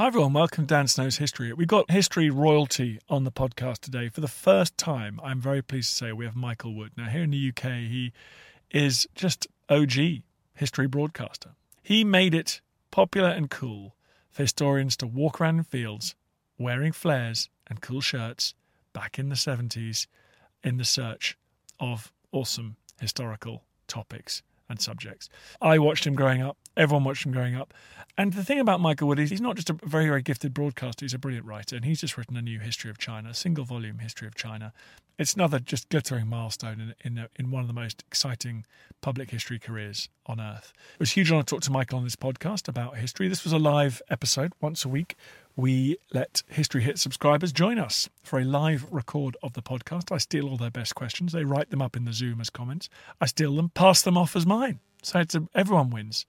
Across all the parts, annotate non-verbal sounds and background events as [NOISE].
Hi everyone, welcome to Dan Snow's History. We've got history royalty on the podcast today. For the first time, I'm very pleased to say we have Michael Wood. Now, here in the UK, he is just OG history broadcaster. He made it popular and cool for historians to walk around in fields wearing flares and cool shirts back in the 70s in the search of awesome historical topics and subjects. I watched him growing up. Everyone watched him growing up. And the thing about Michael Wood is he's not just a very, very gifted broadcaster, he's a brilliant writer. And he's just written a new history of China, a single volume history of China. It's another just glittering milestone in, in, in one of the most exciting public history careers on earth. It was a huge honor to talk to Michael on this podcast about history. This was a live episode once a week. We let History Hit subscribers join us for a live record of the podcast. I steal all their best questions. They write them up in the Zoom as comments. I steal them, pass them off as mine. So it's a, everyone wins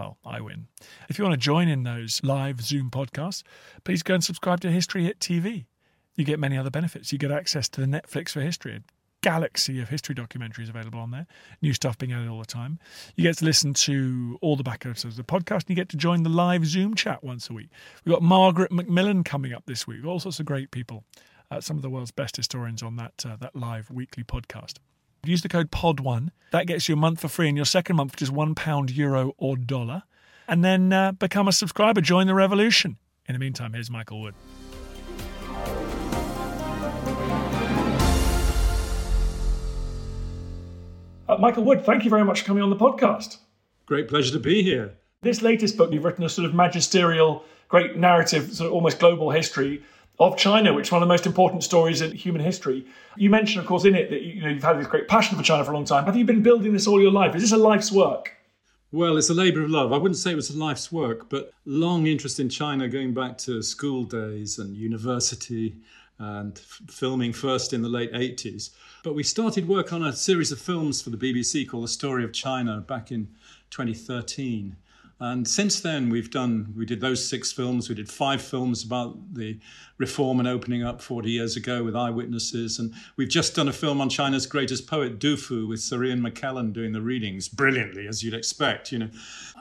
well, I win. If you want to join in those live Zoom podcasts, please go and subscribe to History Hit TV. You get many other benefits. You get access to the Netflix for History, galaxy of history documentaries available on there, new stuff being added all the time. You get to listen to all the back episodes of the podcast, and you get to join the live Zoom chat once a week. We've got Margaret Macmillan coming up this week, all sorts of great people. Uh, some of the world's best historians on that uh, that live weekly podcast. Use the code POD1. That gets you a month for free, and your second month which is one pound, euro, or dollar. And then uh, become a subscriber. Join the revolution. In the meantime, here's Michael Wood. Uh, Michael Wood, thank you very much for coming on the podcast. Great pleasure to be here. This latest book, you've written a sort of magisterial, great narrative, sort of almost global history of China, which is one of the most important stories in human history. You mentioned, of course, in it that you know you've had this great passion for China for a long time. Have you been building this all your life? Is this a life's work? Well, it's a labour of love. I wouldn't say it was a life's work, but long interest in China going back to school days and university and f- filming first in the late 80s. But we started work on a series of films for the BBC called The Story of China back in 2013. And since then, we've done, we did those six films. We did five films about the reform and opening up 40 years ago with eyewitnesses. And we've just done a film on China's greatest poet, Du Fu, with Sir Ian McKellen doing the readings brilliantly, as you'd expect, you know.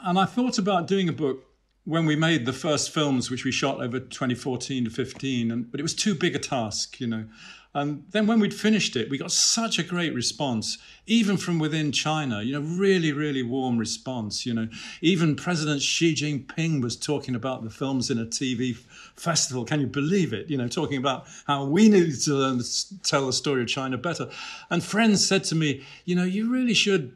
And I thought about doing a book when we made the first films, which we shot over 2014 to 15, and, but it was too big a task, you know. And then when we'd finished it, we got such a great response, even from within China, you know, really, really warm response. You know, even President Xi Jinping was talking about the films in a TV festival. Can you believe it? You know, talking about how we needed to learn to tell the story of China better. And friends said to me, you know, you really should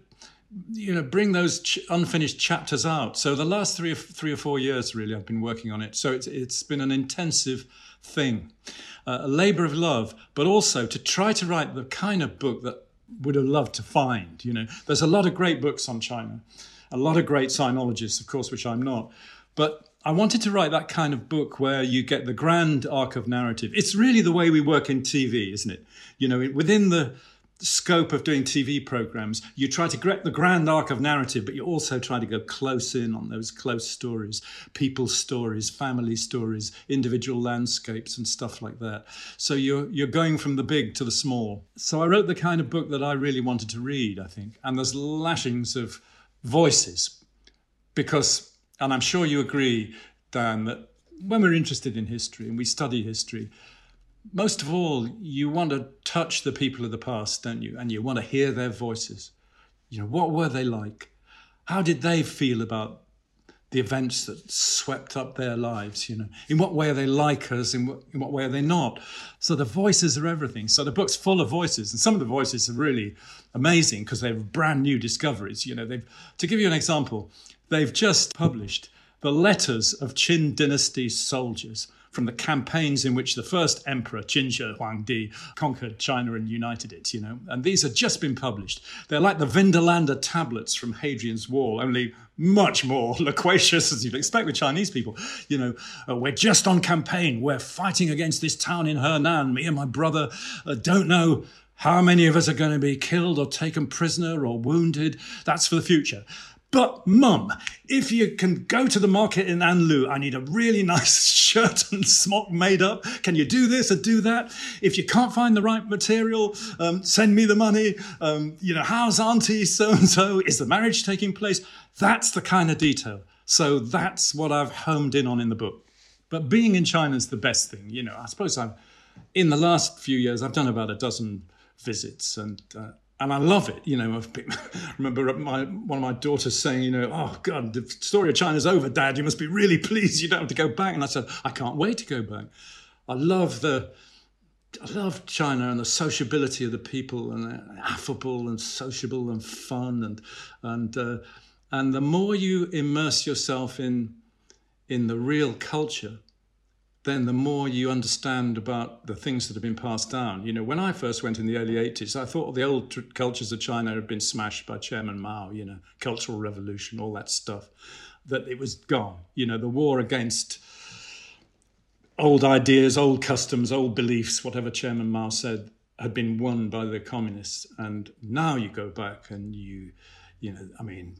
you know bring those ch- unfinished chapters out so the last three or three or four years really i've been working on it so it's it's been an intensive thing uh, a labor of love, but also to try to write the kind of book that would have loved to find. You know, there's a lot of great books on China, a lot of great sinologists, of course, which I'm not, but I wanted to write that kind of book where you get the grand arc of narrative. It's really the way we work in TV, isn't it? You know, within the scope of doing TV programs, you try to get the grand arc of narrative, but you also try to go close in on those close stories, people's stories, family stories, individual landscapes, and stuff like that. So you're you're going from the big to the small. So I wrote the kind of book that I really wanted to read, I think, and there's lashings of voices, because, and I'm sure you agree, Dan, that when we're interested in history and we study history, most of all, you want to touch the people of the past, don't you? And you want to hear their voices. You know, what were they like? How did they feel about the events that swept up their lives? You know, in what way are they like us? In what, in what way are they not? So the voices are everything. So the book's full of voices, and some of the voices are really amazing because they're brand new discoveries. You know, they've to give you an example, they've just published the letters of Qin dynasty soldiers from the campaigns in which the first emperor, Qin Shi Huangdi, conquered China and united it, you know. And these have just been published. They're like the Vindolanda tablets from Hadrian's Wall, only much more [LAUGHS] loquacious as you'd expect with Chinese people. You know, uh, we're just on campaign. We're fighting against this town in Henan. Me and my brother uh, don't know how many of us are going to be killed or taken prisoner or wounded. That's for the future. But, mum, if you can go to the market in Anlu, I need a really [LAUGHS] nice shirt and smock made up. Can you do this or do that? If you can't find the right material, um, send me the money. Um, you know, how's auntie so and so? Is the marriage taking place? That's the kind of detail. So that's what I've homed in on in the book. But being in China is the best thing. You know, I suppose I've, in the last few years, I've done about a dozen visits and uh, and I love it. You know, been, [LAUGHS] I remember my, one of my daughters saying, you know, oh God, the story of China's over, Dad. You must be really pleased you don't have to go back. And I said, I can't wait to go back. I love the, I love China and the sociability of the people and affable and sociable and fun and and uh, and the more you immerse yourself in in the real culture, then the more you understand about the things that have been passed down. You know, when I first went in the early 80s, I thought the old tr- cultures of China had been smashed by Chairman Mao, you know, Cultural Revolution, all that stuff, that it was gone. You know, the war against old ideas, old customs, old beliefs, whatever Chairman Mao said, had been won by the communists. And now you go back and you, you know, I mean,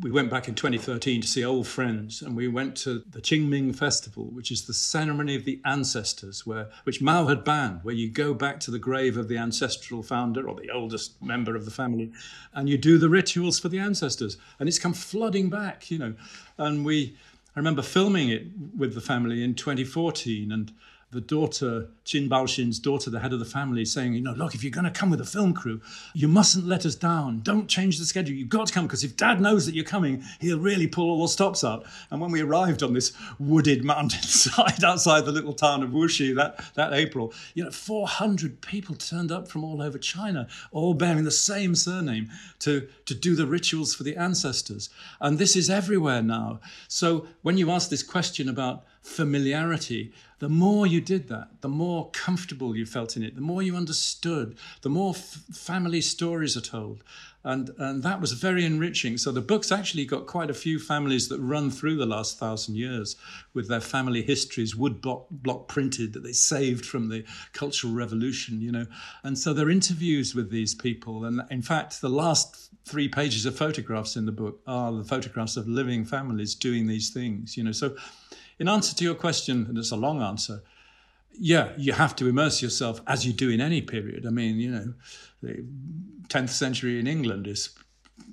we went back in 2013 to see old friends and we went to the Qingming Festival, which is the ceremony of the ancestors, where which Mao had banned, where you go back to the grave of the ancestral founder or the oldest member of the family and you do the rituals for the ancestors. And it's come flooding back, you know. And we, I remember filming it with the family in 2014 and the daughter, Qin Baoxin's daughter, the head of the family, saying, you know, look, if you're going to come with a film crew, you mustn't let us down. Don't change the schedule. You've got to come because if dad knows that you're coming, he'll really pull all the stops out. And when we arrived on this wooded [LAUGHS] mountainside outside the little town of Wuxi that, that April, you know, 400 people turned up from all over China, all bearing the same surname to, to do the rituals for the ancestors. And this is everywhere now. So when you ask this question about familiarity, the more you did that, the more comfortable you felt in it, the more you understood, the more f- family stories are told. And, and that was very enriching. So the book's actually got quite a few families that run through the last thousand years with their family histories, wood block, block printed that they saved from the Cultural Revolution, you know. And so there are interviews with these people. And in fact, the last three pages of photographs in the book are the photographs of living families doing these things, you know. So in answer to your question, and it's a long answer, yeah, you have to immerse yourself as you do in any period. I mean, you know, the 10th century in England is,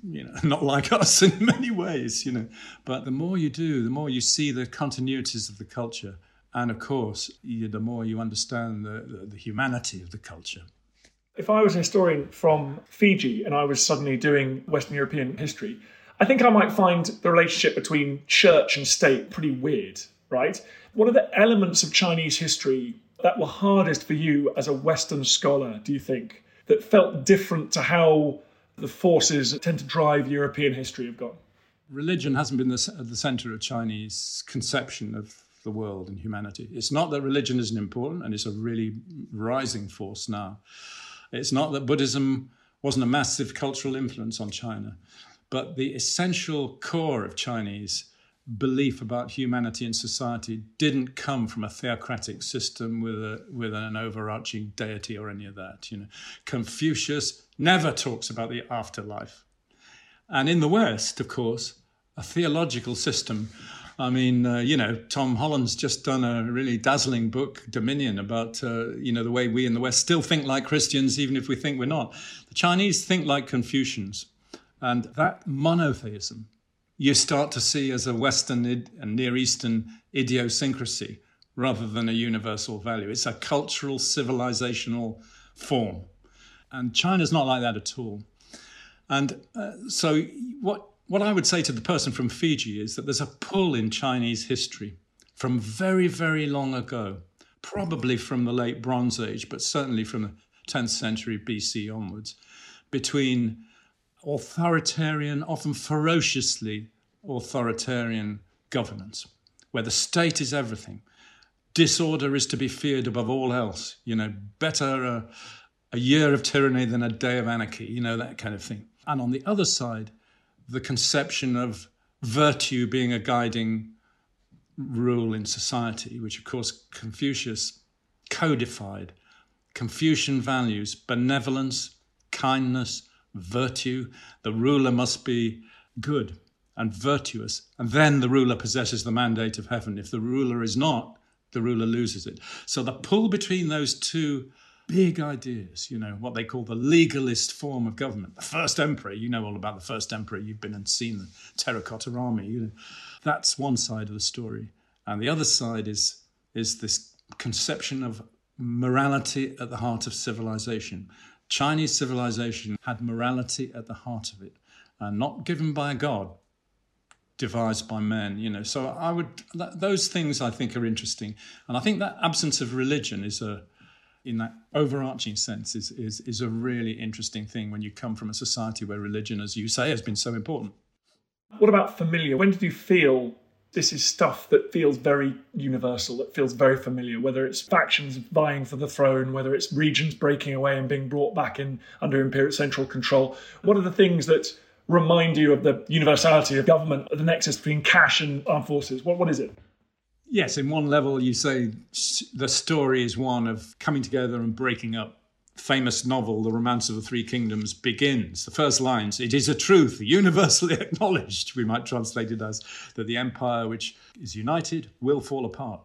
you know, [LAUGHS] not like us in many ways, you know. But the more you do, the more you see the continuities of the culture. And of course, you, the more you understand the, the, the humanity of the culture. If I was a historian from Fiji and I was suddenly doing Western European history, I think I might find the relationship between church and state pretty weird right? What are the elements of Chinese history that were hardest for you as a Western scholar, do you think, that felt different to how the forces that tend to drive European history have gone? Religion hasn't been the, the center of Chinese conception of the world and humanity. It's not that religion isn't important, and it's a really rising force now. It's not that Buddhism wasn't a massive cultural influence on China, but the essential core of Chinese belief about humanity and society didn't come from a theocratic system with a with an overarching deity or any of that. You know, Confucius never talks about the afterlife, and in the West, of course, a theological system. I mean, uh, you know, Tom Holland's just done a really dazzling book, Dominion, about uh, you know the way we in the West still think like Christians, even if we think we're not. The Chinese think like Confucians, and that monotheism you start to see as a Western and Near Eastern idiosyncrasy rather than a universal value. It's a cultural, civilizational form. And China's not like that at all. And uh, so, what, what I would say to the person from Fiji is that there's a pull in Chinese history from very, very long ago, probably from the late Bronze Age, but certainly from the 10th century BC onwards, between authoritarian, often ferociously authoritarian governance, where the state is everything, disorder is to be feared above all else. You know, better a, a year of tyranny than a day of anarchy, you know, that kind of thing. And on the other side, the conception of virtue being a guiding rule in society, which of course Confucius codified. Confucian values benevolence, kindness, virtue. The ruler must be good and virtuous, and then the ruler possesses the mandate of heaven. If the ruler is not, the ruler loses it. So the pull between those two big ideas, you know, what they call the legalist form of government. The first emperor, you know all about the first emperor, you've been and seen the terracotta army, you know. That's one side of the story. And the other side is is this conception of morality at the heart of civilization. Chinese civilization had morality at the heart of it, and not given by a god, devised by men you know so i would those things i think are interesting and i think that absence of religion is a in that overarching sense is, is, is a really interesting thing when you come from a society where religion, as you say, has been so important. What about familiar? When did you feel this is stuff that feels very universal, that feels very familiar, whether it's factions vying for the throne, whether it's regions breaking away and being brought back in under imperial central control? What are the things that remind you of the universality of government, the nexus between cash and armed forces? What, what is it? Yes, in one level, you say the story is one of coming together and breaking up. Famous novel, The Romance of the Three Kingdoms, begins. The first lines It is a truth, universally [LAUGHS] acknowledged, we might translate it as, that the empire which is united will fall apart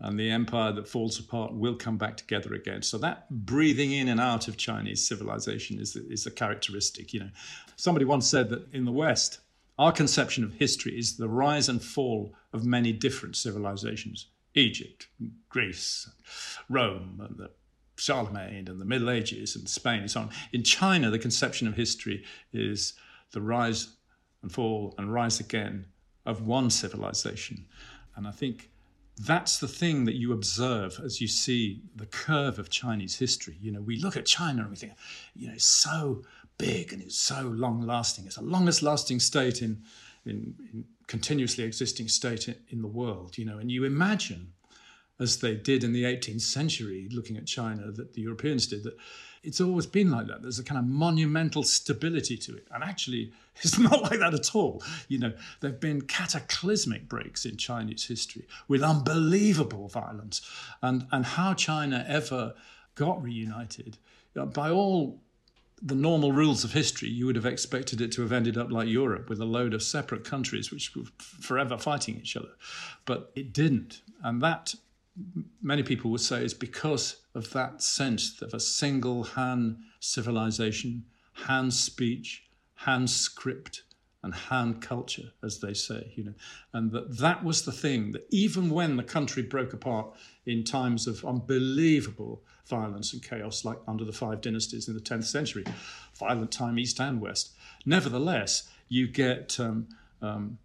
and the empire that falls apart will come back together again. So that breathing in and out of Chinese civilization is, is a characteristic. You know, somebody once said that in the West, our conception of history is the rise and fall of many different civilizations Egypt, Greece, Rome, and the Charlemagne, and the Middle Ages, and Spain, and so on. In China, the conception of history is the rise and fall and rise again of one civilization. And I think that's the thing that you observe as you see the curve of Chinese history. You know, we look at China and we think, you know, it's so big and it's so long lasting. It's the longest lasting state in, in, in continuously existing state in, in the world, you know, and you imagine as they did in the 18th century, looking at China, that the Europeans did, that it's always been like that. There's a kind of monumental stability to it. And actually, [LAUGHS] it's not like that at all. You know, there have been cataclysmic breaks in Chinese history with unbelievable violence. And, and how China ever got reunited, uh, by all the normal rules of history, you would have expected it to have ended up like Europe with a load of separate countries which were forever fighting each other. But it didn't. And that, many people would say, is because of that sense of a single Han civilization, Han speech, Han script, and Han culture, as they say, you know, and that that was the thing that even when the country broke apart in times of unbelievable violence and chaos, like under the five dynasties in the 10th century, violent time east and west. Nevertheless, you get um, um,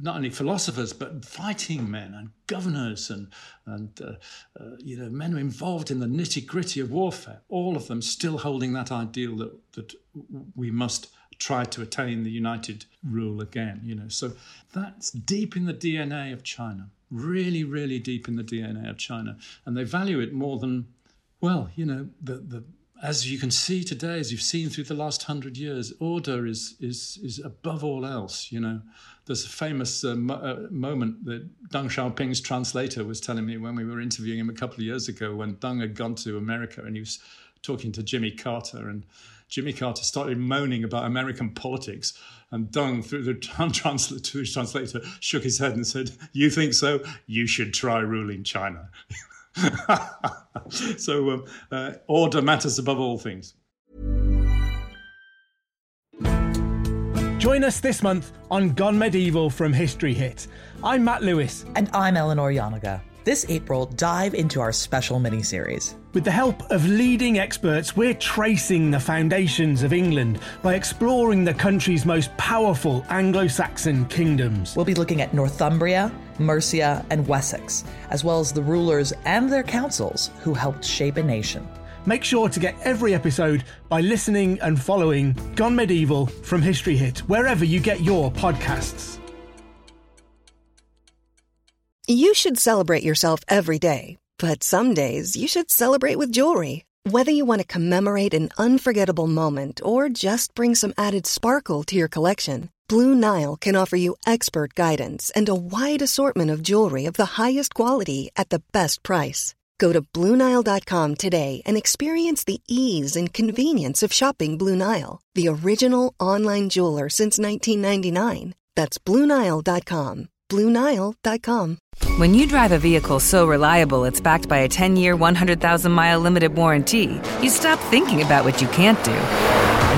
not only philosophers but fighting men and governors and and uh, uh, you know men involved in the nitty gritty of warfare. All of them still holding that ideal that that we must try to attain the united rule again. You know, so that's deep in the DNA of China really, really deep in the DNA of China. And they value it more than, well, you know, the, the, as you can see today, as you've seen through the last hundred years, order is, is, is above all else. You know, there's a famous uh, uh, moment that Deng Xiaoping's translator was telling me when we were interviewing him a couple of years ago when Deng had gone to America and he was talking to Jimmy Carter and Jimmy Carter started moaning about American politics, and Deng, through the [LAUGHS] translator, shook his head and said, "You think so? You should try ruling China." [LAUGHS] [LAUGHS] so um, uh, order matters above all things. Join us this month on Gone Medieval from History Hit. I'm Matt Lewis. And I'm Eleanor Janega. This April, dive into our special mini-series. With the help of leading experts, we're tracing the foundations of England by exploring the country's most powerful Anglo Saxon kingdoms. We'll be looking at Northumbria, Mercia, and Wessex, as well as the rulers and their councils who helped shape a nation. Make sure to get every episode by listening and following Gone Medieval from History Hit, wherever you get your podcasts. You should celebrate yourself every day, but some days you should celebrate with jewelry. Whether you want to commemorate an unforgettable moment or just bring some added sparkle to your collection, Blue Nile can offer you expert guidance and a wide assortment of jewelry of the highest quality at the best price. Go to BlueNile.com today and experience the ease and convenience of shopping Blue Nile, the original online jeweler since 1999. That's BlueNile.com. BlueNile.com. When you drive a vehicle so reliable it's backed by a 10 year, 100,000 mile limited warranty, you stop thinking about what you can't do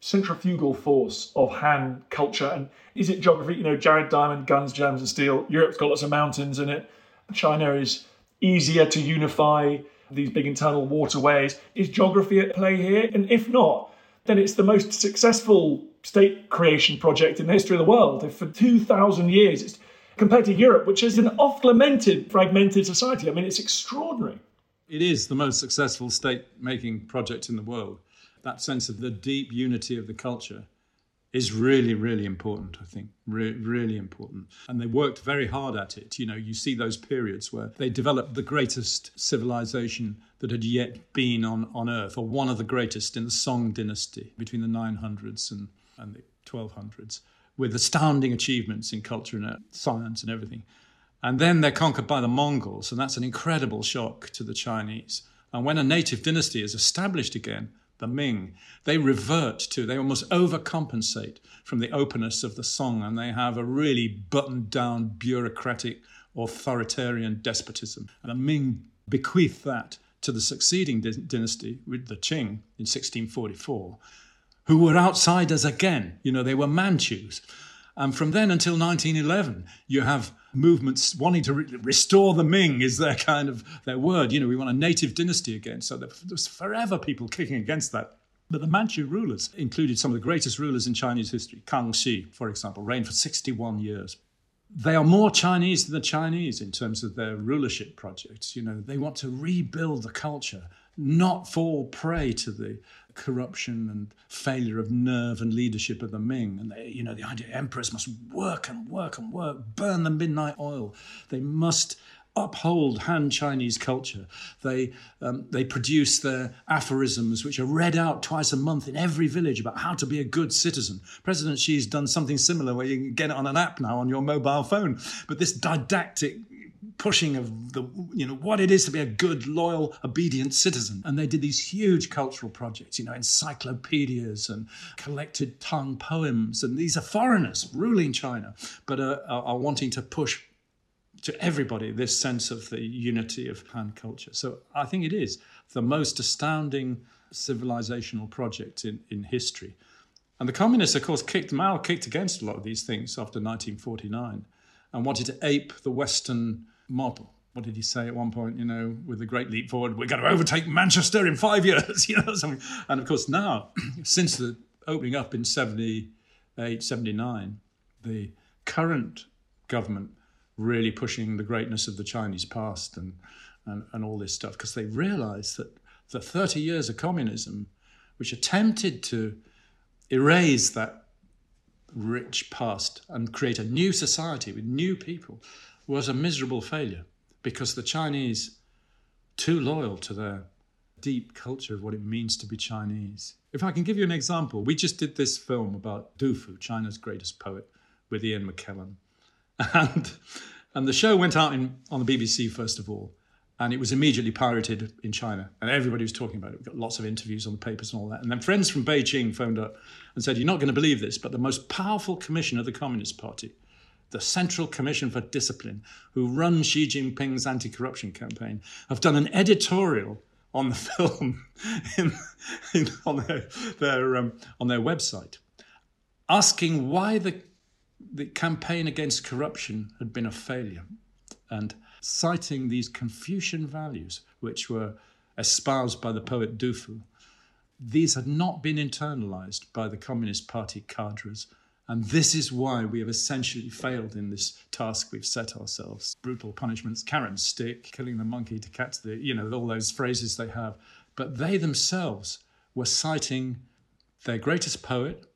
Centrifugal force of Han culture and is it geography? You know, Jared Diamond, guns, germs, and steel. Europe's got lots of mountains in it. China is easier to unify these big internal waterways. Is geography at play here? And if not, then it's the most successful state creation project in the history of the world. If for 2,000 years, it's, compared to Europe, which is an oft lamented, fragmented society, I mean, it's extraordinary. It is the most successful state making project in the world. That sense of the deep unity of the culture is really, really important, I think. Re- really important. And they worked very hard at it. You know, you see those periods where they developed the greatest civilization that had yet been on, on Earth, or one of the greatest in the Song dynasty between the 900s and, and the 1200s, with astounding achievements in culture and uh, science and everything. And then they're conquered by the Mongols, and that's an incredible shock to the Chinese. And when a native dynasty is established again, the Ming, they revert to, they almost overcompensate from the openness of the Song, and they have a really buttoned down, bureaucratic, authoritarian despotism. And the Ming bequeath that to the succeeding dynasty with the Qing in 1644, who were outsiders again. You know, they were Manchus. And from then until 1911, you have movements wanting to re- restore the Ming is their kind of their word. You know, we want a native dynasty again. So there's forever people kicking against that. But the Manchu rulers included some of the greatest rulers in Chinese history. Kangxi, for example, reigned for 61 years. They are more Chinese than the Chinese in terms of their rulership projects. You know, they want to rebuild the culture, not fall prey to the corruption and failure of nerve and leadership of the Ming. And they, you know, the idea emperors must work and work and work, burn the midnight oil. They must uphold Han Chinese culture. They um, they produce their aphorisms, which are read out twice a month in every village about how to be a good citizen. President Xi's done something similar, where you can get it on an app now on your mobile phone. But this didactic pushing of the you know what it is to be a good loyal obedient citizen. And they did these huge cultural projects you know encyclopedias and collected Tang poems. And these are foreigners ruling china but are, are wanting to push to everybody this sense of the unity of han culture. So i think it is the most astounding civilizational project in, in history. And the communists of course kicked mao kicked against a lot of these things after 1949 and wanted to ape the western model. What did he say at one point? You know, with a great leap forward, we're going to overtake Manchester in five years. [LAUGHS] You know, something. And of course, now, [CLEARS THROAT] since the opening up in 78, 79, the current government really pushing the greatness of the Chinese past and, and, and all this stuff because they realized that the 30 years of communism, which attempted to erase that rich past and create a new society with new people, was a miserable failure because the Chinese, too loyal to their deep culture of what it means to be Chinese. If I can give you an example, we just did this film about Du Fu, China's greatest poet, with Ian McKellen. [LAUGHS] And, and the show went out in, on the BBC, first of all, and it was immediately pirated in China. And everybody was talking about it. We got lots of interviews on the papers and all that. And then friends from Beijing phoned up and said, You're not going to believe this, but the most powerful commission of the Communist Party the Central Commission for Discipline, who run Xi Jinping's anti corruption campaign, have done an editorial on the [LAUGHS] film in, in, on their, their um, on their website, asking why the, the campaign against corruption had been a failure and citing these Confucian values, which were espoused by the poet Du Fu, these had not been internalized by the Communist Party cadres. And this is why we have essentially failed in this task we've set ourselves. Brutal punishments, carrot stick, killing the monkey to catch the, you know, all those phrases they have. But they themselves were citing their greatest poet,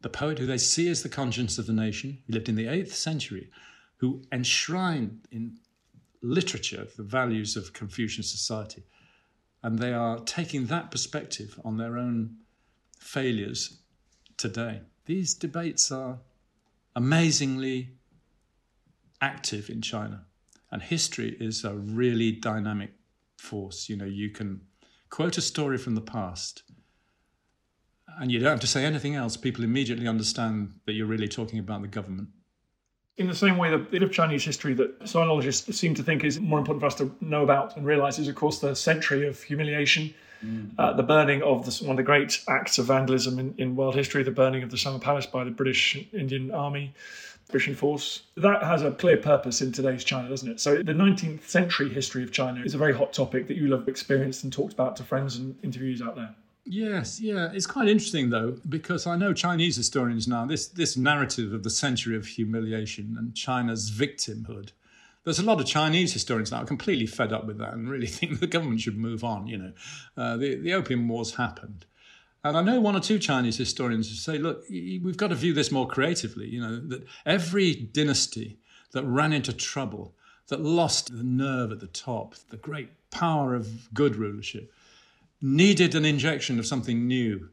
the poet who they see as the conscience of the nation. who lived in the 8th century, who enshrined in literature the values of Confucian society. And they are taking that perspective on their own failures today. These debates are amazingly active in China. And history is a really dynamic force. You know, you can quote a story from the past and you don't have to say anything else. People immediately understand that you're really talking about the government. In the same way, the bit of Chinese history that sinologists seem to think is more important for us to know about and realize is, of course, the century of humiliation, mm. uh, the burning of the, one of the great acts of vandalism in, in world history, the burning of the Summer Palace by the British Indian Army. British force. That has a clear purpose in today's China, doesn't it? So the 19th century history of China is a very hot topic that you'll have experienced and talked about to friends and interviews out there. Yes, yeah, it's quite interesting though because I know Chinese historians now. This this narrative of the century of humiliation and China's victimhood. There's a lot of Chinese historians now completely fed up with that and really [LAUGHS] think the government should move on. You know, uh, the the Opium Wars happened, and I know one or two Chinese historians who say, look, we've got to view this more creatively. You know, that every dynasty that ran into trouble, that lost the nerve at the top, the great power of good rulership needed an injection of something new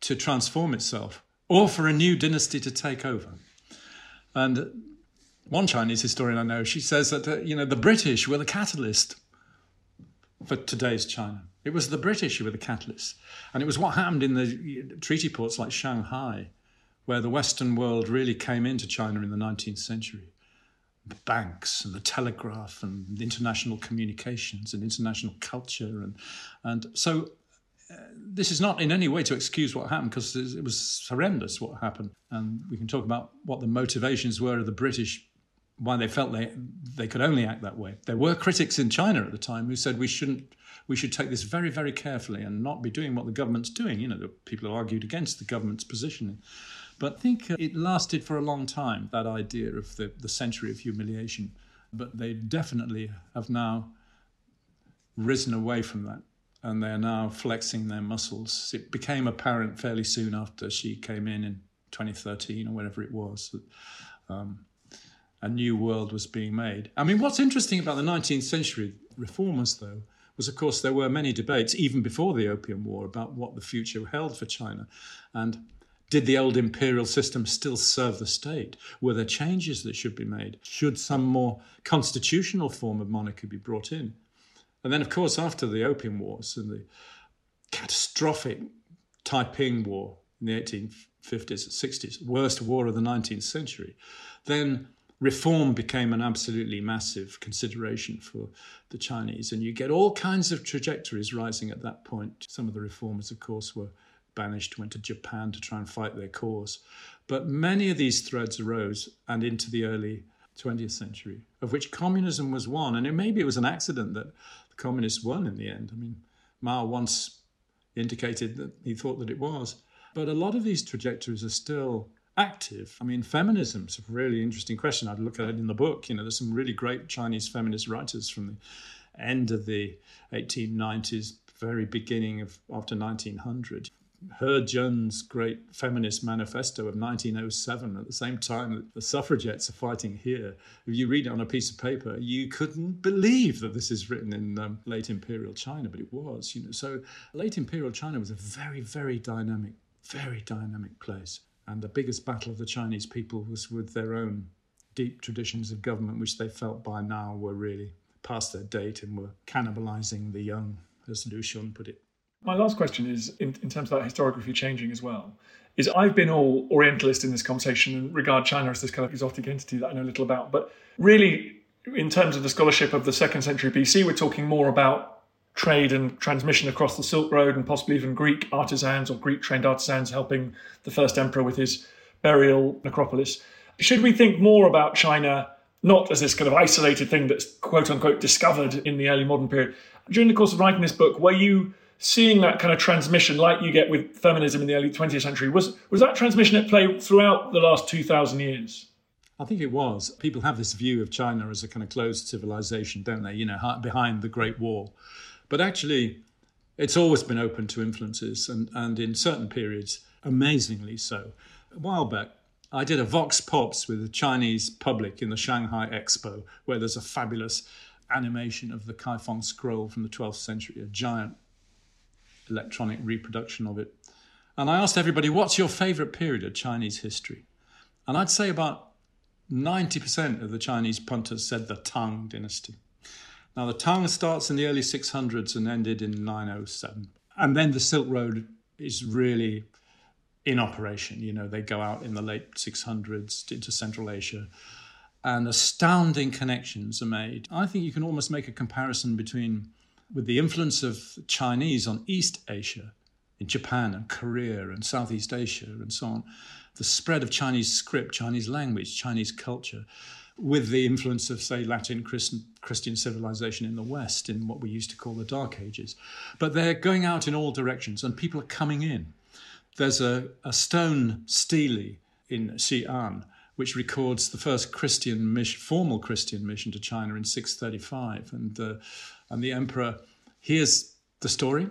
to transform itself or for a new dynasty to take over. And one Chinese historian I know, she says that, uh, you know, the British were the catalyst for today's China. It was the British who were the catalyst. And it was what happened in the treaty ports like Shanghai, where the Western world really came into China in the 19th century the banks and the telegraph and international communications and international culture and and so uh, this is not in any way to excuse what happened because it was horrendous what happened. And we can talk about what the motivations were of the British why they felt they they could only act that way. There were critics in China at the time who said we shouldn't we should take this very very carefully and not be doing what the government's doing. You know the people who argued against the government's positioning but think uh, it lasted for a long time, that idea of the, the century of humiliation. But they definitely have now risen away from that and they're now flexing their muscles. It became apparent fairly soon after Xi came in in 2013 or whatever it was that um, a new world was being made. I mean, what's interesting about the 19th century reformers, though, was of course there were many debates even before the Opium War about what the future held for China. And did the old imperial system still serve the state? Were there changes that should be made? Should some more constitutional form of monarchy be brought in? And then, of course, after the Opium Wars and the catastrophic Taiping War in the 1850s, and 60s, worst war of the 19th century, then reform became an absolutely massive consideration for the Chinese. And you get all kinds of trajectories rising at that point. Some of the reformers, of course, were banished, went to Japan to try and fight their cause. But many of these threads arose and into the early 20th century, of which communism was one. And it, maybe it was an accident that the communists won in the end. I mean, Mao once indicated that he thought that it was. But a lot of these trajectories are still active. I mean, feminism's a really interesting question. I'd look at it in the book. You know, there's some really great Chinese feminist writers from the end of the 1890s, very beginning of after 1900. He Zhen's great feminist manifesto of 1907, at the same time that the suffragettes are fighting here, if you read it on a piece of paper, you couldn't believe that this is written in um, late imperial China, but it was. You know, so late imperial China was a very, very dynamic, very dynamic place, and the biggest battle of the Chinese people was with their own deep traditions of government, which they felt by now were really past their date and were cannibalizing the young, as Lu Xun put it. My last question is in, in terms of that historiography changing as well. Is I've been all Orientalist in this conversation and regard China as this kind of exotic entity that I know little about. But really, in terms of the scholarship of the second century BC, we're talking more about trade and transmission across the Silk Road and possibly even Greek artisans or Greek trained artisans helping the first emperor with his burial necropolis. Should we think more about China not as this kind of isolated thing that's quote unquote discovered in the early modern period. During the course of writing this book, were you seeing that kind of transmission like you get with feminism in the early 20th century? Was, was that transmission at play throughout the last 2,000 years? I think it was. People have this view of China as a kind of closed civilization, don't they? You know, behind the Great Wall. But actually, it's always been open to influences, and, and in certain periods, amazingly so. A while back, I did a Vox Pops with the Chinese public in the Shanghai Expo, where there's a fabulous animation of the Kaifeng scroll from the 12th century, a giant electronic reproduction of it. And I asked everybody, what's your favorite period of Chinese history? And I'd say about 90% of the Chinese punters said the Tang dynasty. Now, the Tang starts in the early 600s and ended in 907. And then the Silk Road is really in operation. You know, they go out in the late 600s into Central Asia, and astounding connections are made. I think you can almost make a comparison between with the influence of Chinese on East Asia, in Japan and Korea and Southeast Asia and so on the spread of Chinese script, Chinese language, Chinese culture, with the influence of, say, Latin Christian, Christian civilization in the West, in what we used to call the Dark Ages. But they're going out in all directions, and people are coming in. There's a, a stone stele in Xi'an which records the first Christian mission, formal Christian mission to China in 635, and the and the emperor hears the story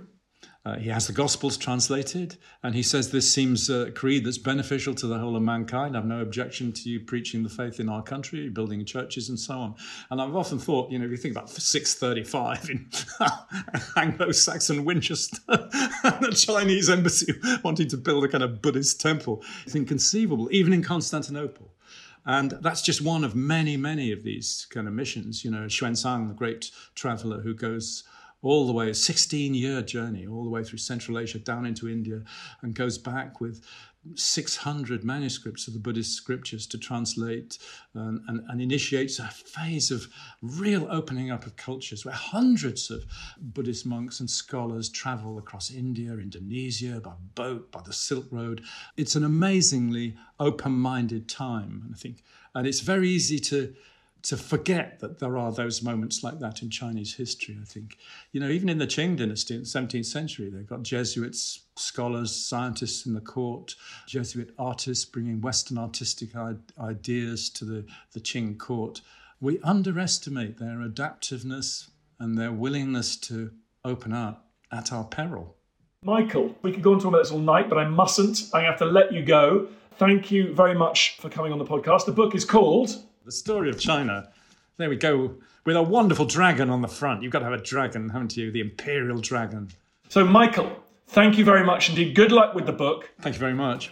uh, he has the Gospels translated, and he says this seems a creed that's beneficial to the whole of mankind. I've no objection to you preaching the faith in our country, building churches, and so on. And I've often thought, you know, if you think about 635 in [LAUGHS] Anglo-Saxon Winchester, and [LAUGHS] the Chinese embassy wanting to build a kind of Buddhist temple, it's inconceivable, even in Constantinople. And that's just one of many, many of these kind of missions. You know, Xuanzang, the great traveler who goes all the way, a 16 year journey, all the way through Central Asia down into India, and goes back with 600 manuscripts of the Buddhist scriptures to translate uh, and, and, and, initiates a phase of real opening up of cultures where hundreds of Buddhist monks and scholars travel across India, Indonesia, by boat, by the Silk Road. It's an amazingly open minded time, I think. And it's very easy to to forget that there are those moments like that in Chinese history, I think. You know, even in the Qing dynasty in the 17th century, they've got Jesuits, scholars, scientists in the court, Jesuit artists bringing Western artistic ideas to the, the Qing court. We underestimate their adaptiveness and their willingness to open up at our peril. Michael, we could go on talking about this all night, but I mustn't. I have to let you go. Thank you very much for coming on the podcast. The book is called the story of China. There we go. With a wonderful dragon on the front. You've got to have a dragon, haven't you? The imperial dragon. So, Michael, thank you very much indeed. Good luck with the book. Thank you very much.